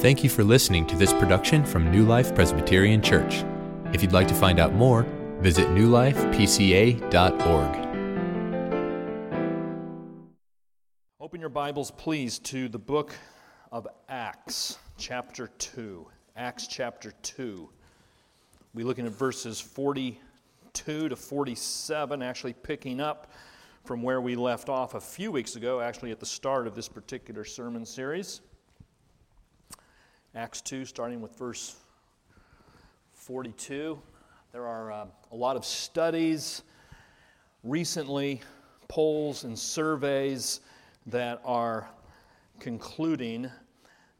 Thank you for listening to this production from New Life Presbyterian Church. If you'd like to find out more, visit newlifepca.org. Open your Bibles, please, to the book of Acts, chapter 2. Acts chapter 2. We're looking at verses 42 to 47, actually picking up from where we left off a few weeks ago, actually at the start of this particular sermon series. Acts 2, starting with verse 42. There are uh, a lot of studies recently, polls and surveys that are concluding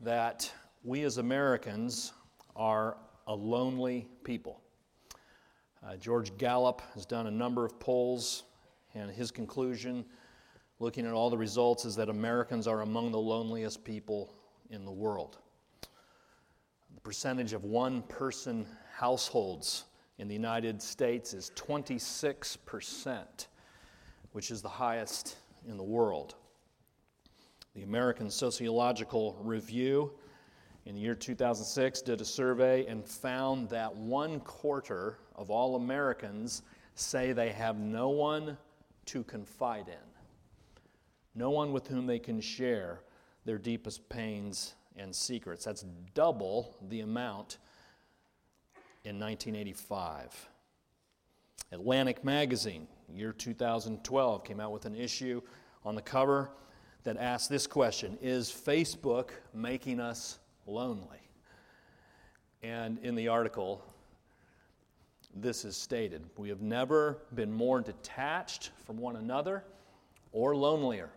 that we as Americans are a lonely people. Uh, George Gallup has done a number of polls, and his conclusion, looking at all the results, is that Americans are among the loneliest people in the world. The percentage of one person households in the United States is 26%, which is the highest in the world. The American Sociological Review in the year 2006 did a survey and found that one quarter of all Americans say they have no one to confide in, no one with whom they can share their deepest pains and secrets. That's double the amount in 1985. Atlantic Magazine, year 2012, came out with an issue on the cover that asked this question Is Facebook making us lonely? And in the article, this is stated We have never been more detached from one another or lonelier.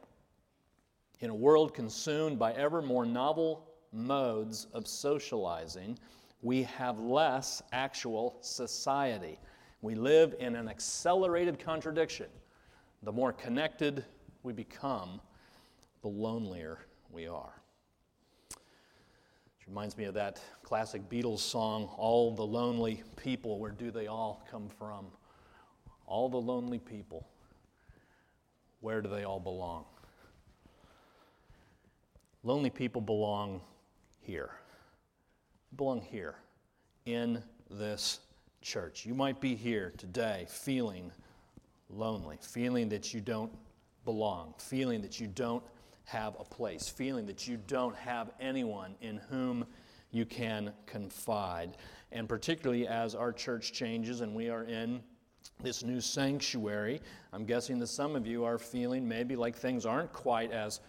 In a world consumed by ever more novel modes of socializing, we have less actual society. We live in an accelerated contradiction. The more connected we become, the lonelier we are. It reminds me of that classic Beatles song, All the Lonely People. Where do they all come from? All the lonely people. Where do they all belong? Lonely people belong here. belong here in this church. You might be here today feeling lonely, feeling that you don't belong, feeling that you don't have a place, feeling that you don't have anyone in whom you can confide. And particularly as our church changes and we are in this new sanctuary, I'm guessing that some of you are feeling maybe like things aren't quite as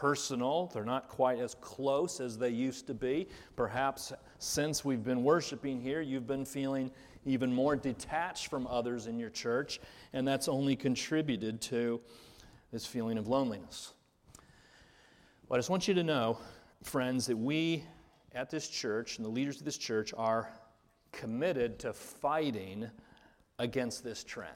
personal. They're not quite as close as they used to be. Perhaps since we've been worshiping here, you've been feeling even more detached from others in your church, and that's only contributed to this feeling of loneliness. But I just want you to know, friends, that we at this church and the leaders of this church are committed to fighting against this trend.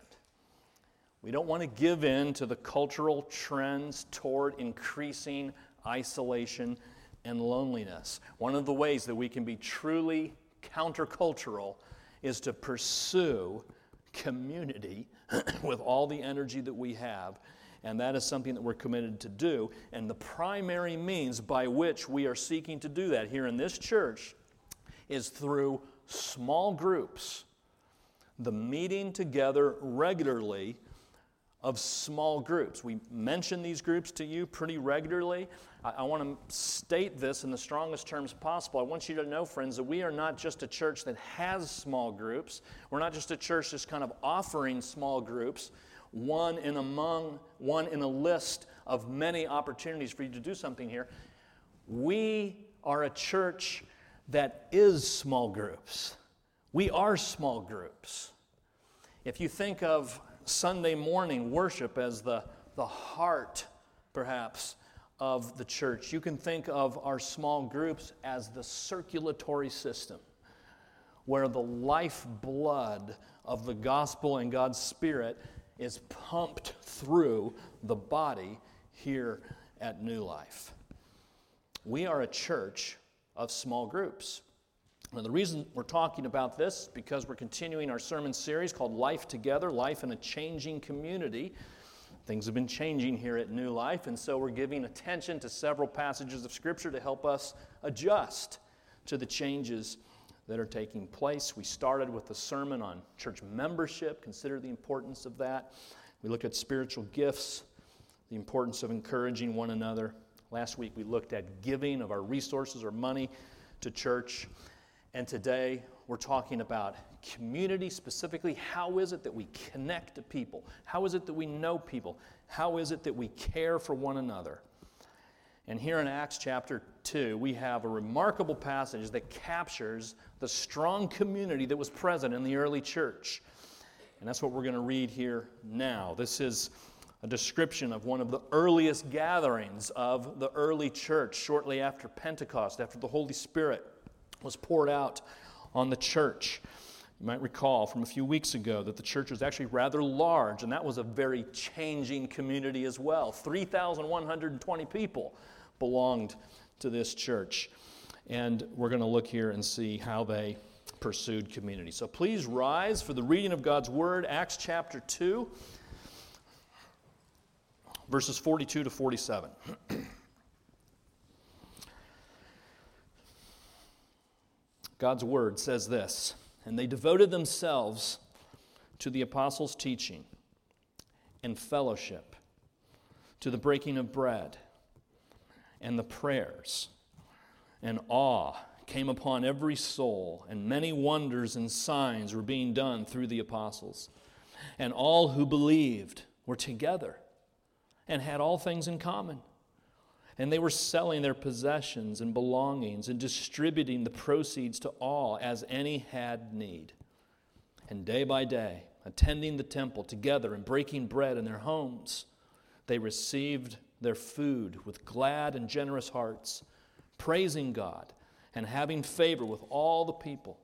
We don't want to give in to the cultural trends toward increasing isolation and loneliness. One of the ways that we can be truly countercultural is to pursue community with all the energy that we have. And that is something that we're committed to do. And the primary means by which we are seeking to do that here in this church is through small groups, the meeting together regularly of small groups. We mention these groups to you pretty regularly. I, I want to state this in the strongest terms possible. I want you to know, friends, that we are not just a church that has small groups. We're not just a church just kind of offering small groups, one in among, one in a list of many opportunities for you to do something here. We are a church that is small groups. We are small groups. If you think of Sunday morning worship as the, the heart, perhaps, of the church. You can think of our small groups as the circulatory system, where the lifeblood of the gospel and God's Spirit is pumped through the body here at New Life. We are a church of small groups. And the reason we're talking about this is because we're continuing our sermon series called Life Together Life in a Changing Community. Things have been changing here at New Life, and so we're giving attention to several passages of Scripture to help us adjust to the changes that are taking place. We started with a sermon on church membership, consider the importance of that. We looked at spiritual gifts, the importance of encouraging one another. Last week we looked at giving of our resources or money to church. And today we're talking about community specifically. How is it that we connect to people? How is it that we know people? How is it that we care for one another? And here in Acts chapter 2, we have a remarkable passage that captures the strong community that was present in the early church. And that's what we're going to read here now. This is a description of one of the earliest gatherings of the early church shortly after Pentecost, after the Holy Spirit was poured out on the church. You might recall from a few weeks ago that the church was actually rather large, and that was a very changing community as well. 3,120 people belonged to this church. And we're going to look here and see how they pursued community. So please rise for the reading of God's Word, Acts chapter 2, verses 42 to 47. God's Word says this And they devoted themselves to the apostles' teaching and fellowship, to the breaking of bread and the prayers, and awe came upon every soul, and many wonders and signs were being done through the apostles. And all who believed were together and had all things in common. And they were selling their possessions and belongings and distributing the proceeds to all as any had need. And day by day, attending the temple together and breaking bread in their homes, they received their food with glad and generous hearts, praising God and having favor with all the people.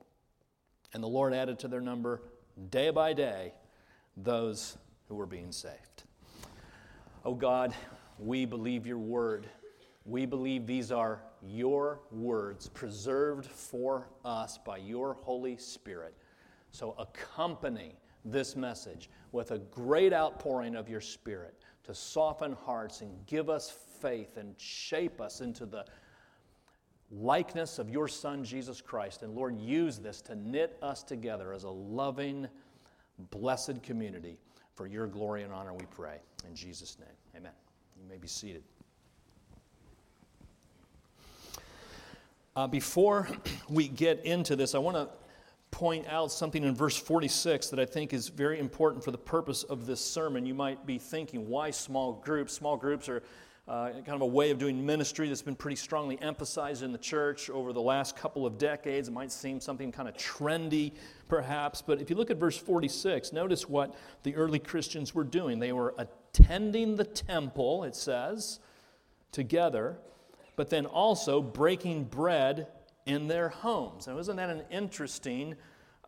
And the Lord added to their number day by day those who were being saved. Oh God, we believe your word. We believe these are your words preserved for us by your Holy Spirit. So accompany this message with a great outpouring of your Spirit to soften hearts and give us faith and shape us into the likeness of your Son, Jesus Christ. And Lord, use this to knit us together as a loving, blessed community. For your glory and honor, we pray. In Jesus' name, amen. You may be seated. Uh, before we get into this, I want to point out something in verse 46 that I think is very important for the purpose of this sermon. You might be thinking, why small groups? Small groups are uh, kind of a way of doing ministry that's been pretty strongly emphasized in the church over the last couple of decades. It might seem something kind of trendy, perhaps, but if you look at verse 46, notice what the early Christians were doing. They were attending the temple, it says, together, but then also breaking bread in their homes. Now, isn't that an interesting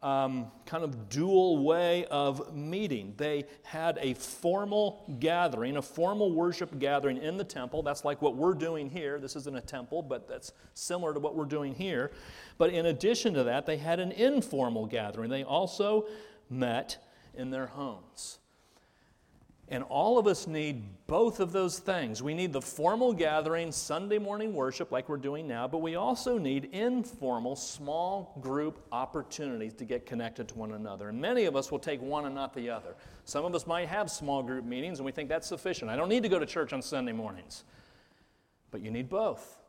um, kind of dual way of meeting. They had a formal gathering, a formal worship gathering in the temple. That's like what we're doing here. This isn't a temple, but that's similar to what we're doing here. But in addition to that, they had an informal gathering. They also met in their homes. And all of us need both of those things. We need the formal gathering, Sunday morning worship, like we're doing now, but we also need informal, small group opportunities to get connected to one another. And many of us will take one and not the other. Some of us might have small group meetings and we think that's sufficient. I don't need to go to church on Sunday mornings. But you need both.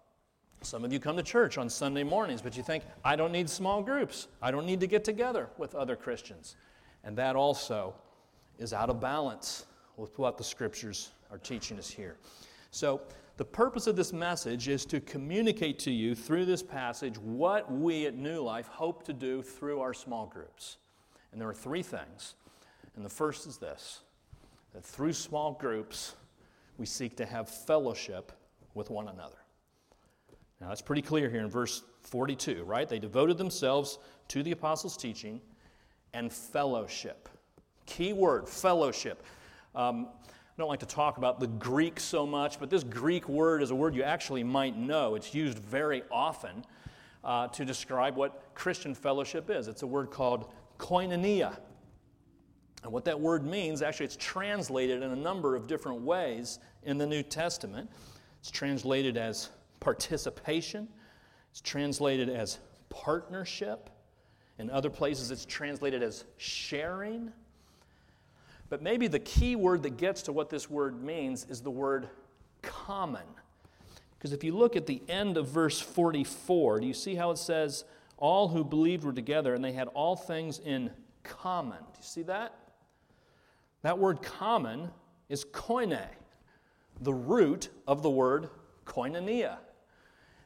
Some of you come to church on Sunday mornings, but you think, I don't need small groups. I don't need to get together with other Christians. And that also is out of balance with what the scriptures are teaching us here. So, the purpose of this message is to communicate to you through this passage what we at New Life hope to do through our small groups. And there are three things. And the first is this that through small groups, we seek to have fellowship with one another. Now, that's pretty clear here in verse 42, right? They devoted themselves to the apostles' teaching and fellowship. Key word, fellowship. Um, I don't like to talk about the Greek so much, but this Greek word is a word you actually might know. It's used very often uh, to describe what Christian fellowship is. It's a word called koinonia. And what that word means, actually, it's translated in a number of different ways in the New Testament. It's translated as participation, it's translated as partnership. In other places, it's translated as sharing. But maybe the key word that gets to what this word means is the word common. Because if you look at the end of verse 44, do you see how it says, All who believed were together and they had all things in common? Do you see that? That word common is koine, the root of the word koinonia.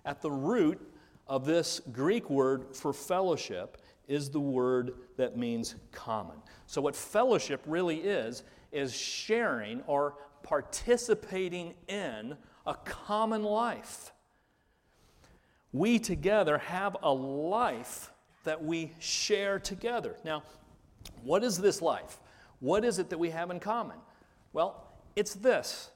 At the root of this Greek word for fellowship is the word that means common. So, what fellowship really is, is sharing or participating in a common life. We together have a life that we share together. Now, what is this life? What is it that we have in common? Well, it's this.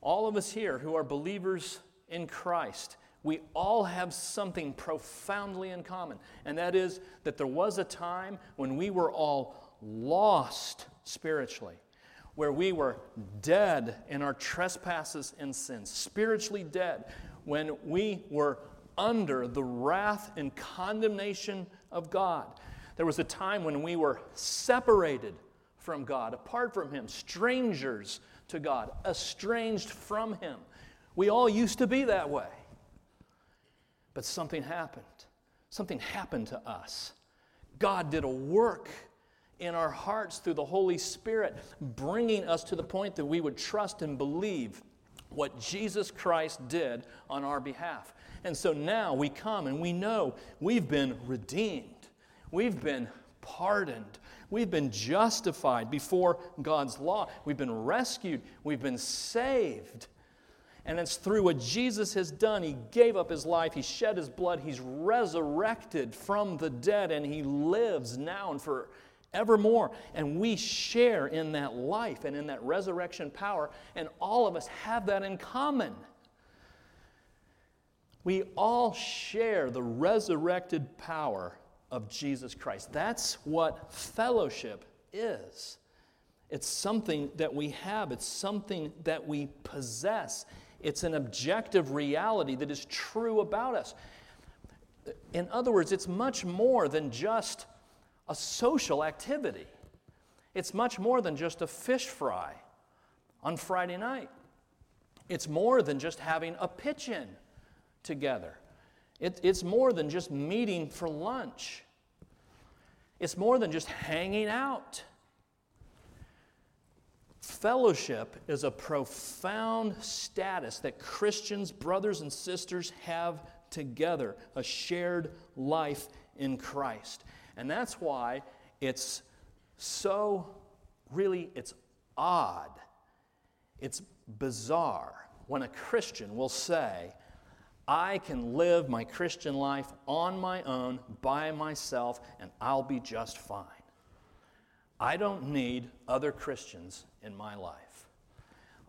All of us here who are believers in Christ, we all have something profoundly in common, and that is that there was a time when we were all lost spiritually, where we were dead in our trespasses and sins, spiritually dead, when we were under the wrath and condemnation of God. There was a time when we were separated from God, apart from Him, strangers to God, estranged from Him. We all used to be that way. But something happened. Something happened to us. God did a work in our hearts through the Holy Spirit, bringing us to the point that we would trust and believe what Jesus Christ did on our behalf. And so now we come and we know we've been redeemed, we've been pardoned, we've been justified before God's law, we've been rescued, we've been saved. And it's through what Jesus has done. He gave up his life, he shed his blood, he's resurrected from the dead, and he lives now and forevermore. And we share in that life and in that resurrection power, and all of us have that in common. We all share the resurrected power of Jesus Christ. That's what fellowship is. It's something that we have, it's something that we possess. It's an objective reality that is true about us. In other words, it's much more than just a social activity. It's much more than just a fish fry on Friday night. It's more than just having a pitch in together. It, it's more than just meeting for lunch. It's more than just hanging out. Fellowship is a profound status that Christians, brothers and sisters, have together, a shared life in Christ. And that's why it's so really it's odd. It's bizarre when a Christian will say, I can live my Christian life on my own, by myself, and I'll be just fine. I don't need other Christians in my life.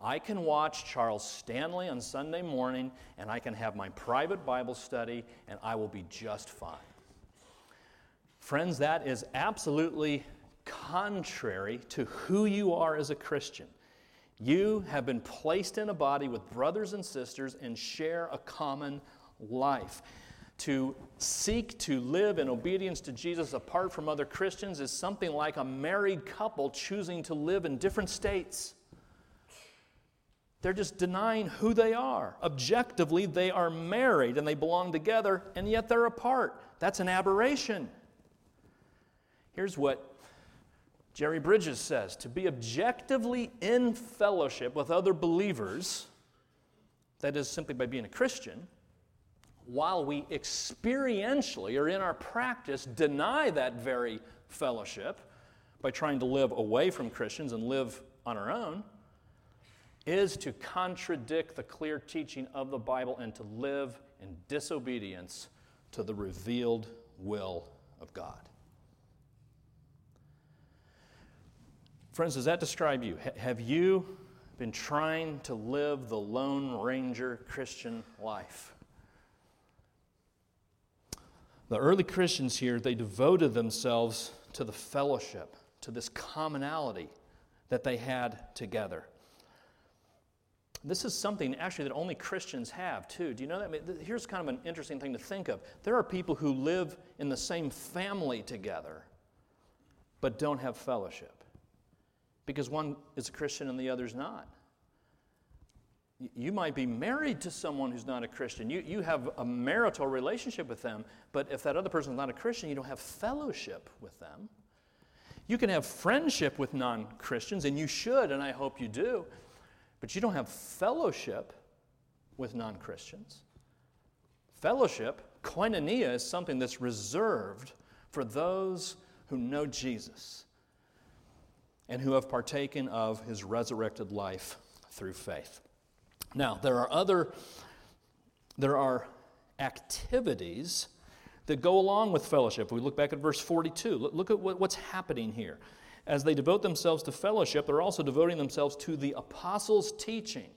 I can watch Charles Stanley on Sunday morning and I can have my private Bible study and I will be just fine. Friends, that is absolutely contrary to who you are as a Christian. You have been placed in a body with brothers and sisters and share a common life. To seek to live in obedience to Jesus apart from other Christians is something like a married couple choosing to live in different states. They're just denying who they are. Objectively, they are married and they belong together, and yet they're apart. That's an aberration. Here's what Jerry Bridges says To be objectively in fellowship with other believers, that is simply by being a Christian, while we experientially or in our practice deny that very fellowship by trying to live away from Christians and live on our own, is to contradict the clear teaching of the Bible and to live in disobedience to the revealed will of God. Friends, does that describe you? have you been trying to live the Lone Ranger Christian life? The early Christians here, they devoted themselves to the fellowship, to this commonality that they had together. This is something actually that only Christians have too. Do you know that? I mean, here's kind of an interesting thing to think of. There are people who live in the same family together, but don't have fellowship because one is a Christian and the other's not. You might be married to someone who's not a Christian. You, you have a marital relationship with them, but if that other person is not a Christian, you don't have fellowship with them. You can have friendship with non Christians, and you should, and I hope you do, but you don't have fellowship with non Christians. Fellowship, koinonia, is something that's reserved for those who know Jesus and who have partaken of his resurrected life through faith. Now, there are other there are activities that go along with fellowship. If we look back at verse 42, look at what's happening here. As they devote themselves to fellowship, they're also devoting themselves to the apostles' teaching.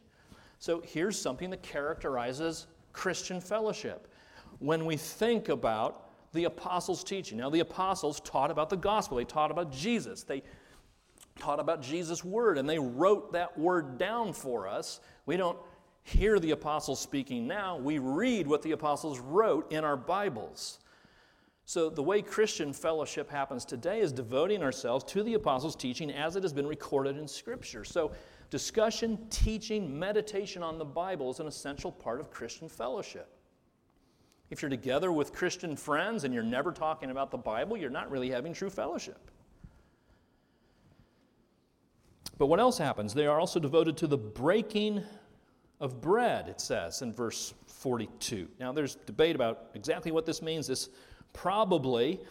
So here's something that characterizes Christian fellowship. When we think about the apostles' teaching, now the apostles taught about the gospel, they taught about Jesus, they taught about Jesus' word, and they wrote that word down for us. We don't hear the apostles speaking now, we read what the apostles wrote in our Bibles. So, the way Christian fellowship happens today is devoting ourselves to the apostles' teaching as it has been recorded in Scripture. So, discussion, teaching, meditation on the Bible is an essential part of Christian fellowship. If you're together with Christian friends and you're never talking about the Bible, you're not really having true fellowship. But what else happens? They are also devoted to the breaking of bread, it says in verse 42. Now, there's debate about exactly what this means. This probably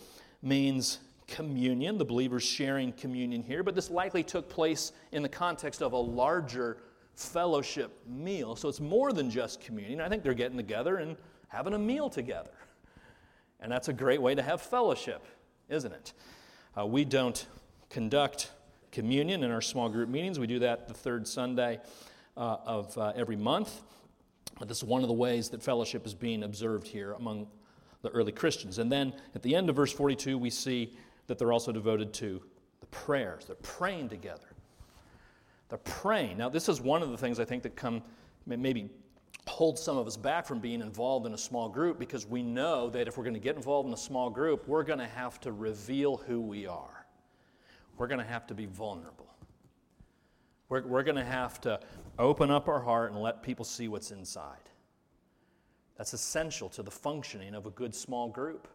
means communion, the believers sharing communion here, but this likely took place in the context of a larger fellowship meal. So it's more than just communion. I think they're getting together and having a meal together. And that's a great way to have fellowship, isn't it? Uh, we don't conduct communion in our small group meetings. We do that the third Sunday uh, of uh, every month. This is one of the ways that fellowship is being observed here among the early Christians. And then at the end of verse 42, we see that they're also devoted to the prayers. They're praying together. They're praying. Now, this is one of the things I think that come maybe hold some of us back from being involved in a small group because we know that if we're going to get involved in a small group, we're going to have to reveal who we are. We're going to have to be vulnerable. We're, we're going to have to open up our heart and let people see what's inside. That's essential to the functioning of a good small group.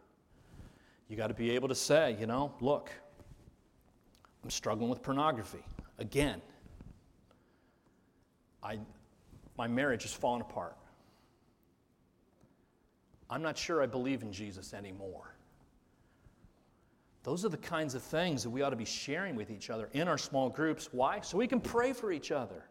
You got to be able to say, you know, look, I'm struggling with pornography. Again, I, my marriage has fallen apart. I'm not sure I believe in Jesus anymore. Those are the kinds of things that we ought to be sharing with each other in our small groups. Why? So we can pray for each other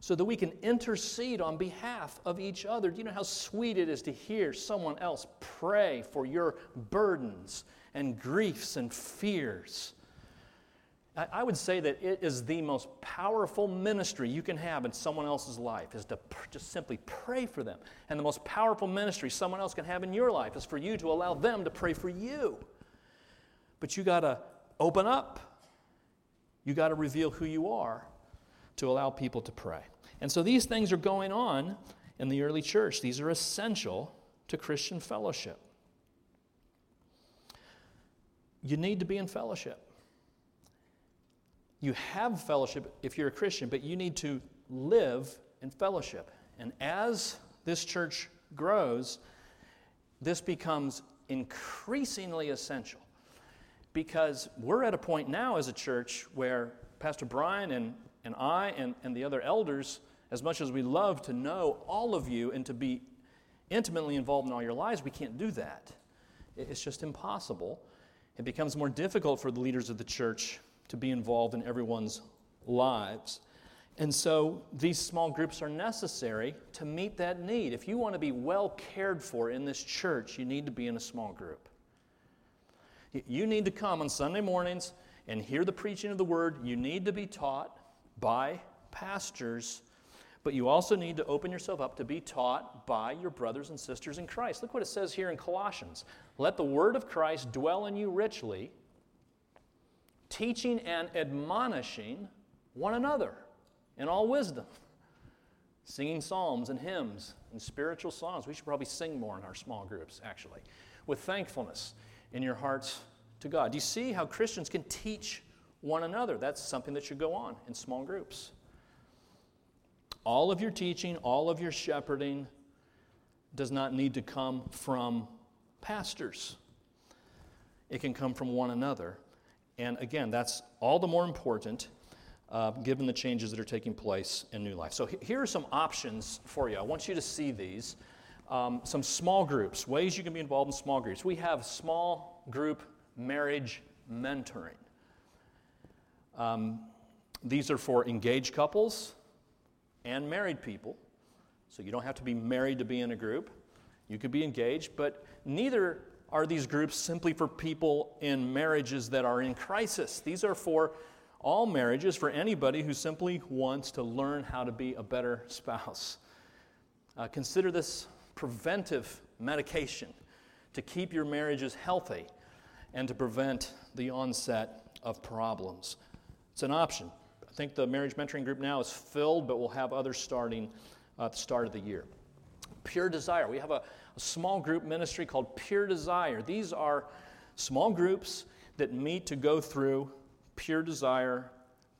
so that we can intercede on behalf of each other. Do you know how sweet it is to hear someone else pray for your burdens and griefs and fears? I would say that it is the most powerful ministry you can have in someone else's life is to pr- just simply pray for them. And the most powerful ministry someone else can have in your life is for you to allow them to pray for you. But you got to open up. You got to reveal who you are to allow people to pray. And so these things are going on in the early church. These are essential to Christian fellowship. You need to be in fellowship. You have fellowship if you're a Christian, but you need to live in fellowship. And as this church grows, this becomes increasingly essential because we're at a point now as a church where Pastor Brian and and I and, and the other elders, as much as we love to know all of you and to be intimately involved in all your lives, we can't do that. It's just impossible. It becomes more difficult for the leaders of the church to be involved in everyone's lives. And so these small groups are necessary to meet that need. If you want to be well cared for in this church, you need to be in a small group. You need to come on Sunday mornings and hear the preaching of the word. You need to be taught by pastors, but you also need to open yourself up to be taught by your brothers and sisters in Christ. Look what it says here in Colossians Let the word of Christ dwell in you richly teaching and admonishing one another in all wisdom, singing psalms and hymns and spiritual songs. We should probably sing more in our small groups, actually, with thankfulness in your hearts to God. Do you see how Christians can teach one another? That's something that should go on in small groups. All of your teaching, all of your shepherding does not need to come from pastors. It can come from one another. And again, that's all the more important uh, given the changes that are taking place in New Life. So here are some options for you. I want you to see these. Um, some small groups, ways you can be involved in small groups. We have small group marriage mentoring. Um, these are for engaged couples and married people. So you don't have to be married to be in a group. You could be engaged, but neither are these groups simply for people in marriages that are in crisis. These are for all marriages, for anybody who simply wants to learn how to be a better spouse. Uh, consider this preventive medication to keep your marriages healthy and to prevent the onset of problems. It's an option. I think the marriage mentoring group now is filled, but we'll have others starting at the start of the year. Pure Desire. We have a, a small group ministry called Pure Desire. These are small groups that meet to go through Pure Desire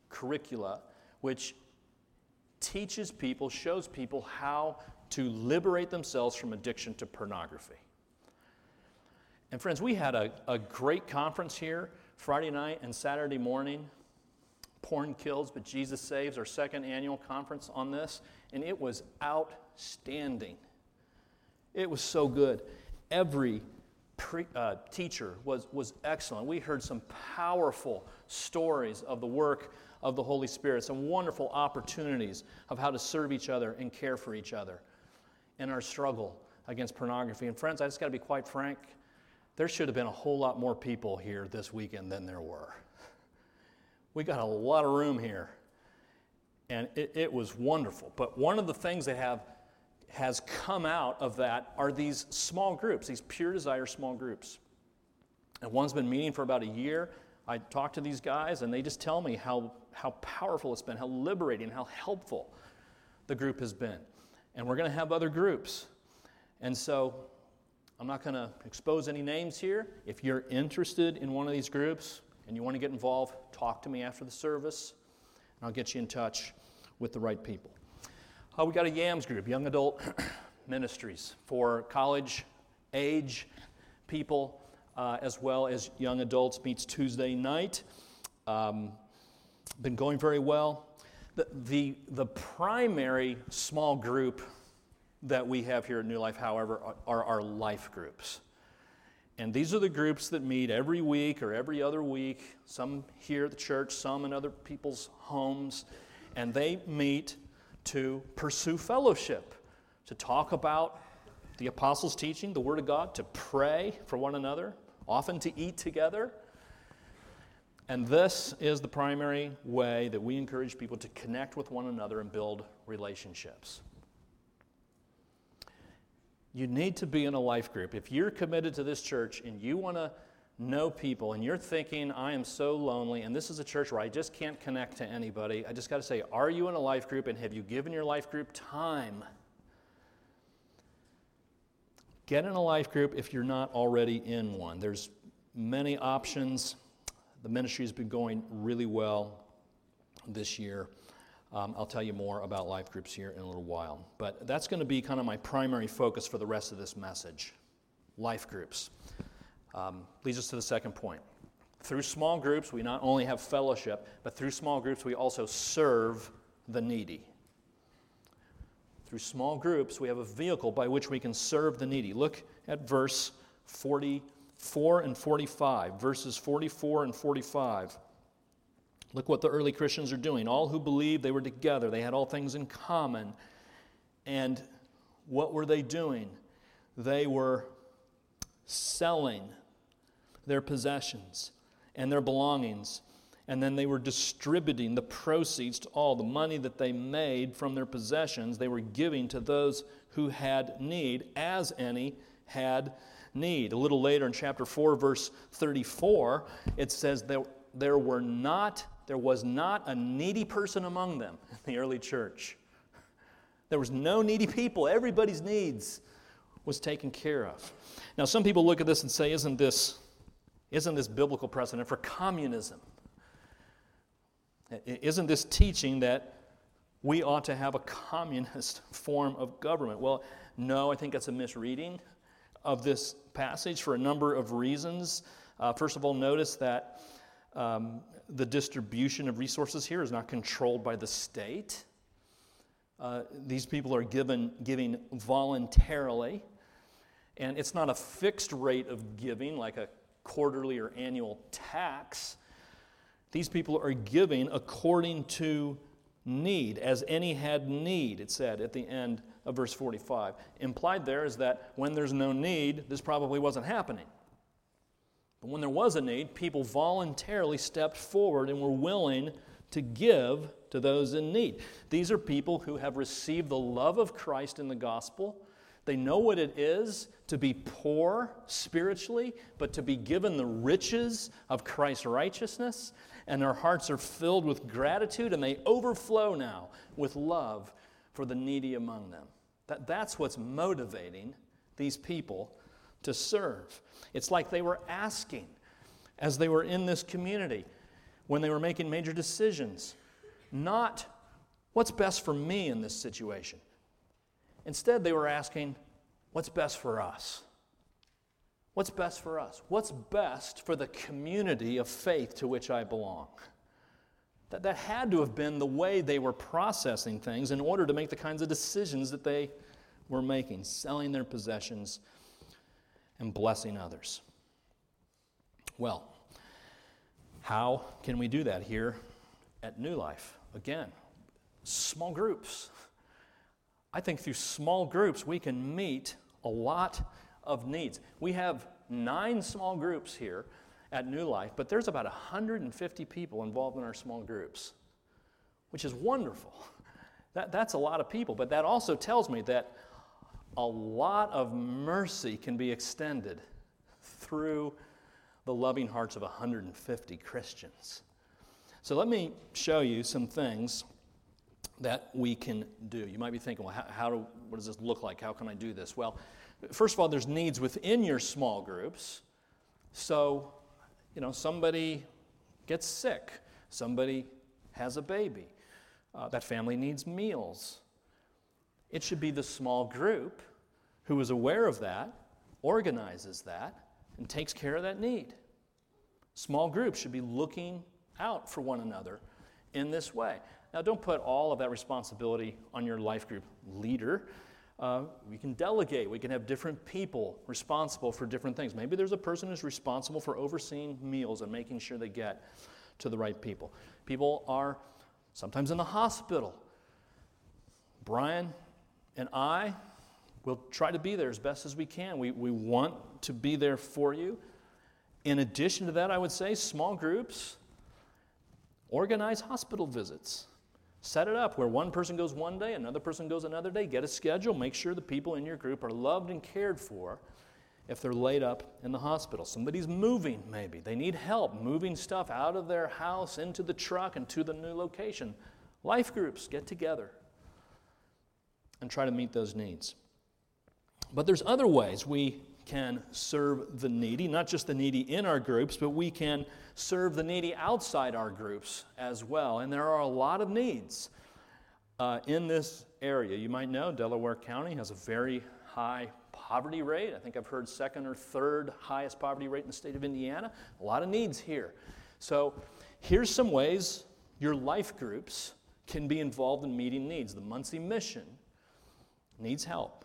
curricula, which teaches people, shows people how to liberate themselves from addiction to pornography. And friends, we had a, a great conference here Friday night and Saturday morning. Porn Kills, but Jesus Saves, our second annual conference on this, and it was outstanding. It was so good. Every pre, uh, teacher was, was excellent. We heard some powerful stories of the work of the Holy Spirit, some wonderful opportunities of how to serve each other and care for each other in our struggle against pornography. And friends, I just got to be quite frank. There should have been a whole lot more people here this weekend than there were. We got a lot of room here. And it, it was wonderful. But one of the things that have has come out of that are these small groups, these pure desire small groups. And one's been meeting for about a year. I talk to these guys, and they just tell me how, how powerful it's been, how liberating, how helpful the group has been. And we're going to have other groups. And so I'm not going to expose any names here. If you're interested in one of these groups and you want to get involved, talk to me after the service, and I'll get you in touch with the right people. Uh, we got a YAMS group, Young Adult Ministries, for college age people uh, as well as young adults, meets Tuesday night. Um, been going very well. The, the, primary small group that we have here at New Life, however, are, are our life groups. And these are the groups that meet every week or every other week, some here at the church, some in other people's homes. And they meet to pursue fellowship, to talk about the apostles' teaching, the Word of God, to pray for one another, often to eat together. And this is the primary way that we encourage people to connect with one another and build relationships. You need to be in a life group. If you're committed to this church and you want to know people and you're thinking, I am so lonely, and this is a church where I just can't connect to anybody, I just got to say, are you in a life group and have you given your life group time? Get in a life group if you're not already in one. There's many options. The ministry has been going really well this year. Um, I'll tell you more about life groups here in a little while. But that's going to be kind of my primary focus for the rest of this message life groups. Um, leads us to the second point. Through small groups, we not only have fellowship, but through small groups, we also serve the needy. Through small groups, we have a vehicle by which we can serve the needy. Look at verse 44 and 45. Verses 44 and 45. Look what the early Christians are doing. All who believed, they were together, they had all things in common. And what were they doing? They were selling their possessions and their belongings. And then they were distributing the proceeds to all. The money that they made from their possessions, they were giving to those who had need, as any had need. A little later in chapter 4, verse 34, it says that there were not there was not a needy person among them in the early church. There was no needy people. Everybody's needs was taken care of. Now, some people look at this and say, isn't this, isn't this biblical precedent for communism? Isn't this teaching that we ought to have a communist form of government? Well, no, I think that's a misreading of this passage for a number of reasons. Uh, first of all, notice that um, the distribution of resources here is not controlled by the state. Uh, these people are given giving voluntarily, and it's not a fixed rate of giving like a quarterly or annual tax. These people are giving according to need, as any had need, it said at the end of verse 45. Implied there is that when there's no need, this probably wasn't happening. But when there was a need, people voluntarily stepped forward and were willing to give to those in need. These are people who have received the love of Christ in the gospel. They know what it is to be poor spiritually, but to be given the riches of Christ's righteousness. And their hearts are filled with gratitude and they overflow now with love for the needy among them. That, that's what's motivating these people to serve. It's like they were asking as they were in this community when they were making major decisions, not what's best for me in this situation. Instead, they were asking, what's best for us? What's best for us? What's best for the community of faith to which I belong? That, that had to have been the way they were processing things in order to make the kinds of decisions that they were making, selling their possessions and blessing others. Well, how can we do that here at New Life? Again, small groups. I think through small groups we can meet a lot of needs. We have nine small groups here at New Life, but there's about 150 people involved in our small groups, which is wonderful. That, that's a lot of people, but that also tells me that a lot of mercy can be extended through the loving hearts of 150 Christians. So let me show you some things that we can do. You might be thinking, well, how, how do, what does this look like? How can I do this? Well, first of all, there's needs within your small groups. So, you know, somebody gets sick, somebody has a baby, uh, that family needs meals. It should be the small group who is aware of that, organizes that, and takes care of that need. Small groups should be looking out for one another in this way. Now, don't put all of that responsibility on your life group leader. Uh, we can delegate. We can have different people responsible for different things. Maybe there's a person who's responsible for overseeing meals and making sure they get to the right people. People are sometimes in the hospital. Brian and I will try to be there as best as we can. We, we want to be there for you. In addition to that, I would say small groups organize hospital visits. Set it up where one person goes one day, another person goes another day. Get a schedule. Make sure the people in your group are loved and cared for if they're laid up in the hospital. Somebody's moving, maybe. They need help moving stuff out of their house into the truck and to the new location. Life groups get together and try to meet those needs. But there's other ways we can serve the needy, not just the needy in our groups, but we can serve the needy outside our groups as well. And there are a lot of needs uh, in this area. You might know Delaware County has a very high poverty rate. I think I've heard second or third highest poverty rate in the state of Indiana. A lot of needs here. So here's some ways your life groups can be involved in meeting needs. The Muncie Mission needs help.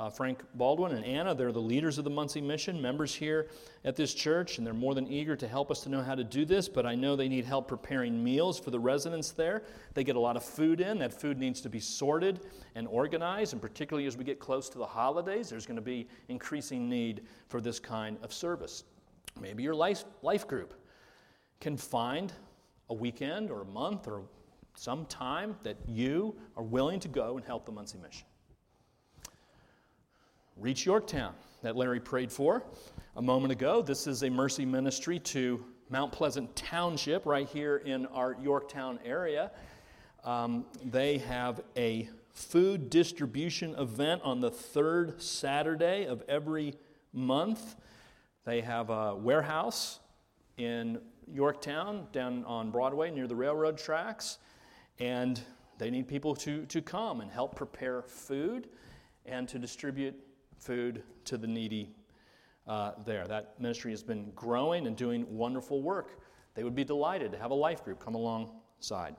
Uh, Frank Baldwin and Anna, they're the leaders of the Muncie Mission, members here at this church, and they're more than eager to help us to know how to do this. But I know they need help preparing meals for the residents there. They get a lot of food in. That food needs to be sorted and organized, and particularly as we get close to the holidays, there's going to be increasing need for this kind of service. Maybe your life, life group can find a weekend or a month or some time that you are willing to go and help the Muncie Mission. Reach Yorktown that Larry prayed for a moment ago. This is a mercy ministry to Mount Pleasant Township, right here in our Yorktown area. Um, they have a food distribution event on the third Saturday of every month. They have a warehouse in Yorktown down on Broadway near the railroad tracks, and they need people to, to come and help prepare food and to distribute food to the needy uh, there. That ministry has been growing and doing wonderful work. They would be delighted to have a life group come alongside.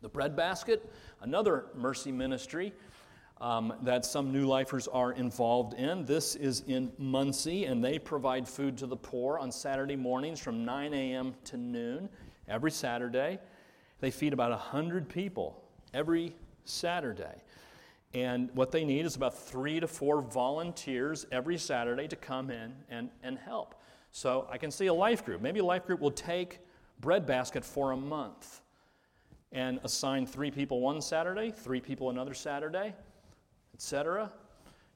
The Bread Basket, another mercy ministry um, that some new lifers are involved in. This is in Muncie, and they provide food to the poor on Saturday mornings from 9 a.m. to noon every Saturday. They feed about 100 people every Saturday. And what they need is about three to four volunteers every Saturday to come in and, and help. So I can see a life group. Maybe a life group will take Breadbasket for a month and assign three people one Saturday, three people another Saturday, etc.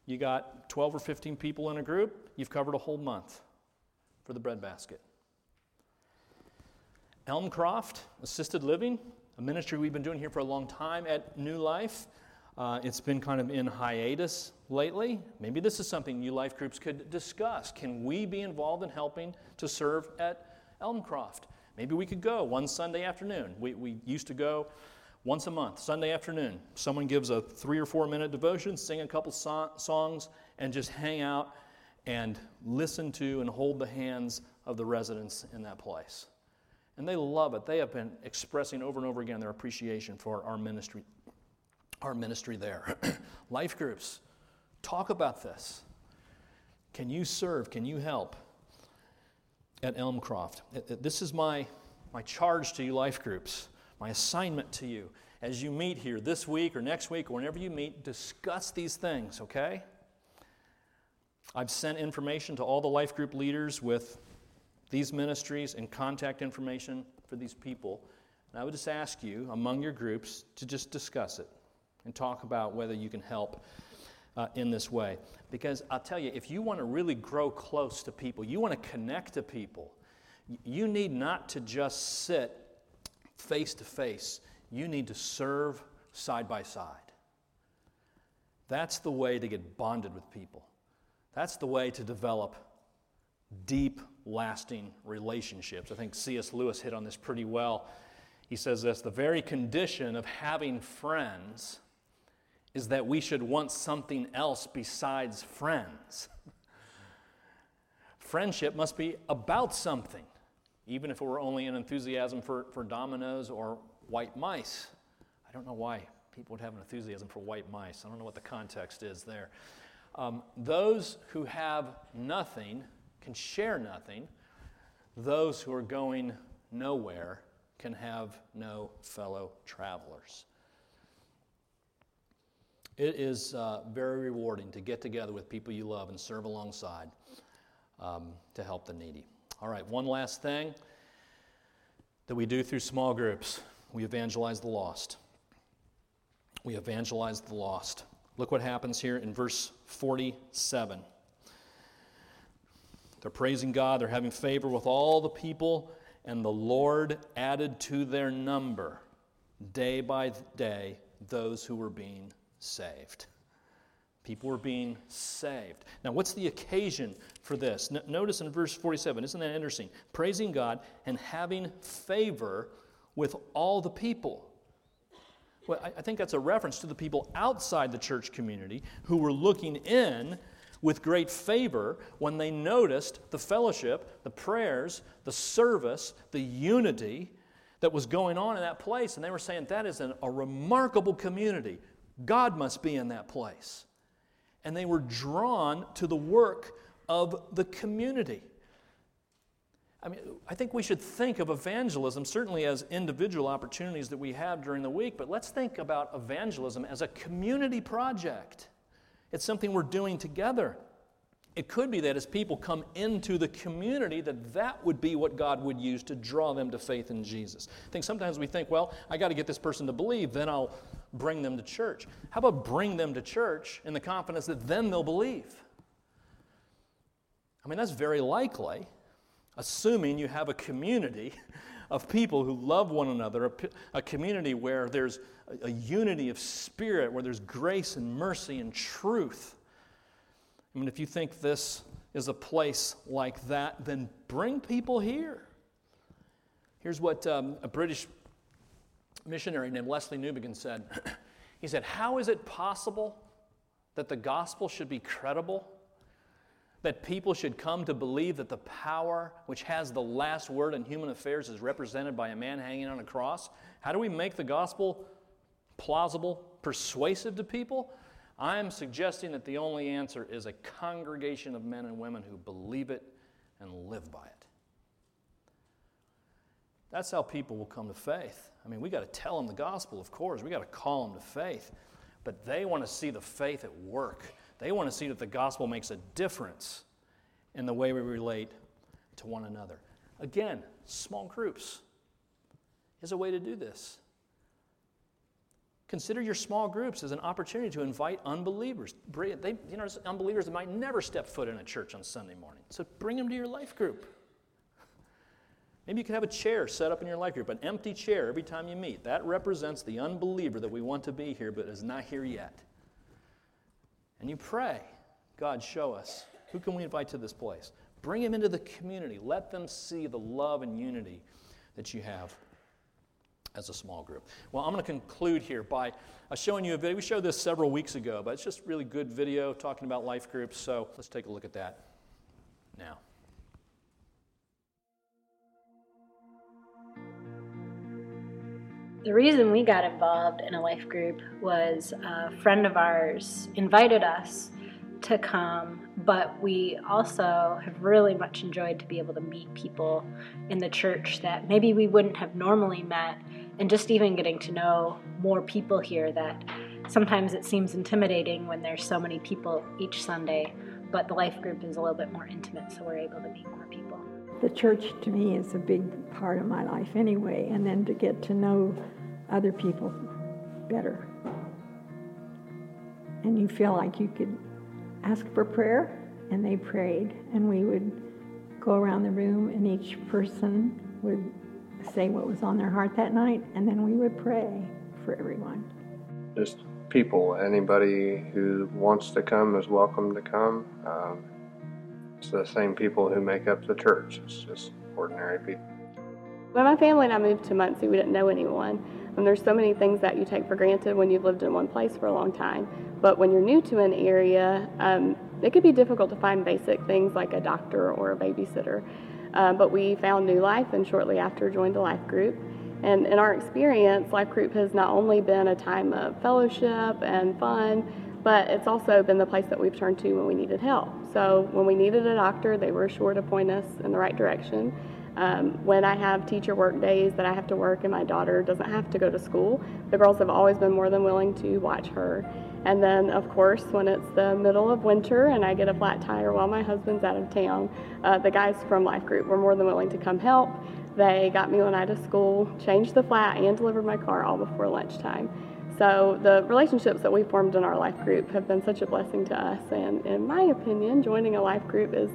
You got 12 or 15 people in a group, you've covered a whole month for the breadbasket. Elmcroft Assisted Living, a ministry we've been doing here for a long time at New Life. Uh, it's been kind of in hiatus lately. Maybe this is something you life groups could discuss. Can we be involved in helping to serve at Elmcroft? Maybe we could go one Sunday afternoon. We, we used to go once a month, Sunday afternoon. Someone gives a three or four minute devotion, sing a couple so- songs, and just hang out and listen to and hold the hands of the residents in that place. And they love it. They have been expressing over and over again their appreciation for our ministry, our ministry there. Life groups, talk about this. Can you serve? Can you help? at Elmcroft. This is my, my charge to you, life groups, my assignment to you. As you meet here this week or next week or whenever you meet, discuss these things, okay? I've sent information to all the life group leaders with these ministries and contact information for these people. And I would just ask you, among your groups, to just discuss it and talk about whether you can help uh, in this way. Because I'll tell you, if you want to really grow close to people, you want to connect to people, you need not to just sit face to face, you need to serve side by side. That's the way to get bonded with people. That's the way to develop deep, lasting relationships. I think C.S. Lewis hit on this pretty well. He says this the very condition of having friends is that we should want something else besides friends. Friendship must be about something, even if it were only an enthusiasm for, for dominoes or white mice. I don't know why people would have an enthusiasm for white mice. I don't know what the context is there. Um, those who have nothing can share nothing. Those who are going nowhere can have no fellow travelers. It is uh, very rewarding to get together with people you love and serve alongside um, to help the needy. All right, one last thing that we do through small groups we evangelize the lost. We evangelize the lost. Look what happens here in verse 47. They're praising God, they're having favor with all the people, and the Lord added to their number day by day those who were being saved. People were being saved. Now, what's the occasion for this? N- notice in verse 47, isn't that interesting? Praising God and having favor with all the people. Well, I, I think that's a reference to the people outside the church community who were looking in with great favor when they noticed the fellowship, the prayers, the service, the unity that was going on in that place. And they were saying, that is an, a remarkable community. God must be in that place. And they were drawn to the work of the community. I mean, I think we should think of evangelism certainly as individual opportunities that we have during the week, but let's think about evangelism as a community project. It's something we're doing together. It could be that as people come into the community, that that would be what God would use to draw them to faith in Jesus. I think sometimes we think, well, I got to get this person to believe, then I'll bring them to church. How about bring them to church in the confidence that then they'll believe? I mean, that's very likely. assuming you have a community of people who love one another, a, a community where there's a, a unity of spirit, where there's grace and mercy and truth. I mean, if you think this is a place like that, then bring people here. Here's what um, a British missionary named Lesslie Newbigin said. he said, How is it possible that the gospel should be credible? That people should come to believe that the power which has the last word in human affairs is represented by a man hanging on a cross? How do we make the gospel plausible, persuasive to people? I'm suggesting that the only answer is a congregation of men and women who believe it and live by it. That's how people will come to faith. I mean, we got to tell them the gospel, of course. We got to call them to faith. But they want to see the faith at work. They want to see that the gospel makes a difference in the way we relate to one another. Again, small groups is a way to do this. Consider your small groups as an opportunity to invite unbelievers. They, you know, unbelievers that might never step foot in a church on Sunday morning. So bring them to your life group. Maybe you could have a chair set up in your life group, an empty chair every time you meet. That represents the unbeliever that we want to be here but is not here yet. And you pray, God, show us. Who can we invite to this place? Bring them into the community. Let them see the love and unity that you have as a small group. Well, I'm going to conclude here by uh, showing you a video. We showed this several weeks ago, but it's just really good video talking about life groups. So let's take a look at that now. The reason we got involved in a life group was a friend of ours invited us to come, but we also have really much enjoyed to be able to meet people in the church that maybe we wouldn't have normally met and just even getting to know more people here that sometimes it seems intimidating when there's so many people each Sunday, but the life group is a little bit more intimate, so we're able to meet more people. The church to me is a big part of my life anyway, and then to get to know other people better. And you feel like you could ask for prayer, and they prayed, and we would go around the room, and each person would say what was on their heart that night, and then we would pray for everyone. Just people. Anybody who wants to come is welcome to come. Um, it's the same people who make up the church. It's just ordinary people. When my family and I moved to Muncie, we didn't know anyone. And there's so many things that you take for granted when you've lived in one place for a long time. But when you're new to an area, um, it could be difficult to find basic things like a doctor or a babysitter. Um, but we found New Life and shortly after joined a life group. And in our experience, Life Group has not only been a time of fellowship and fun, but it's also been the place that we've turned to when we needed help. So when we needed a doctor, they were sure to point us in the right direction. Um, when I have teacher work days that I have to work and my daughter doesn't have to go to school, the girls have always been more than willing to watch her. And then, of course, when it's the middle of winter and I get a flat tire while my husband's out of town, uh, the guys from Life Group were more than willing to come help. They got me when I to school, changed the flat, and delivered my car all before lunchtime. So the relationships that we formed in our life group have been such a blessing to us. And in my opinion, joining a life group is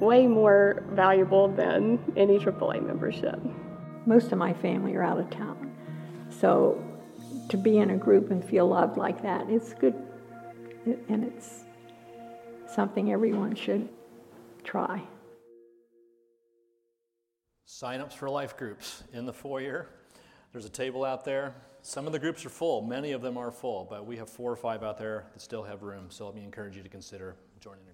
way more valuable than any AAA membership. Most of my family are out of town. So to be in a group and feel loved like that, it's good. And it's something everyone should try. Sign-ups for life groups in the foyer. There's a table out there. Some of the groups are full. Many of them are full, but we have four or five out there that still have room. So let me encourage you to consider joining a group.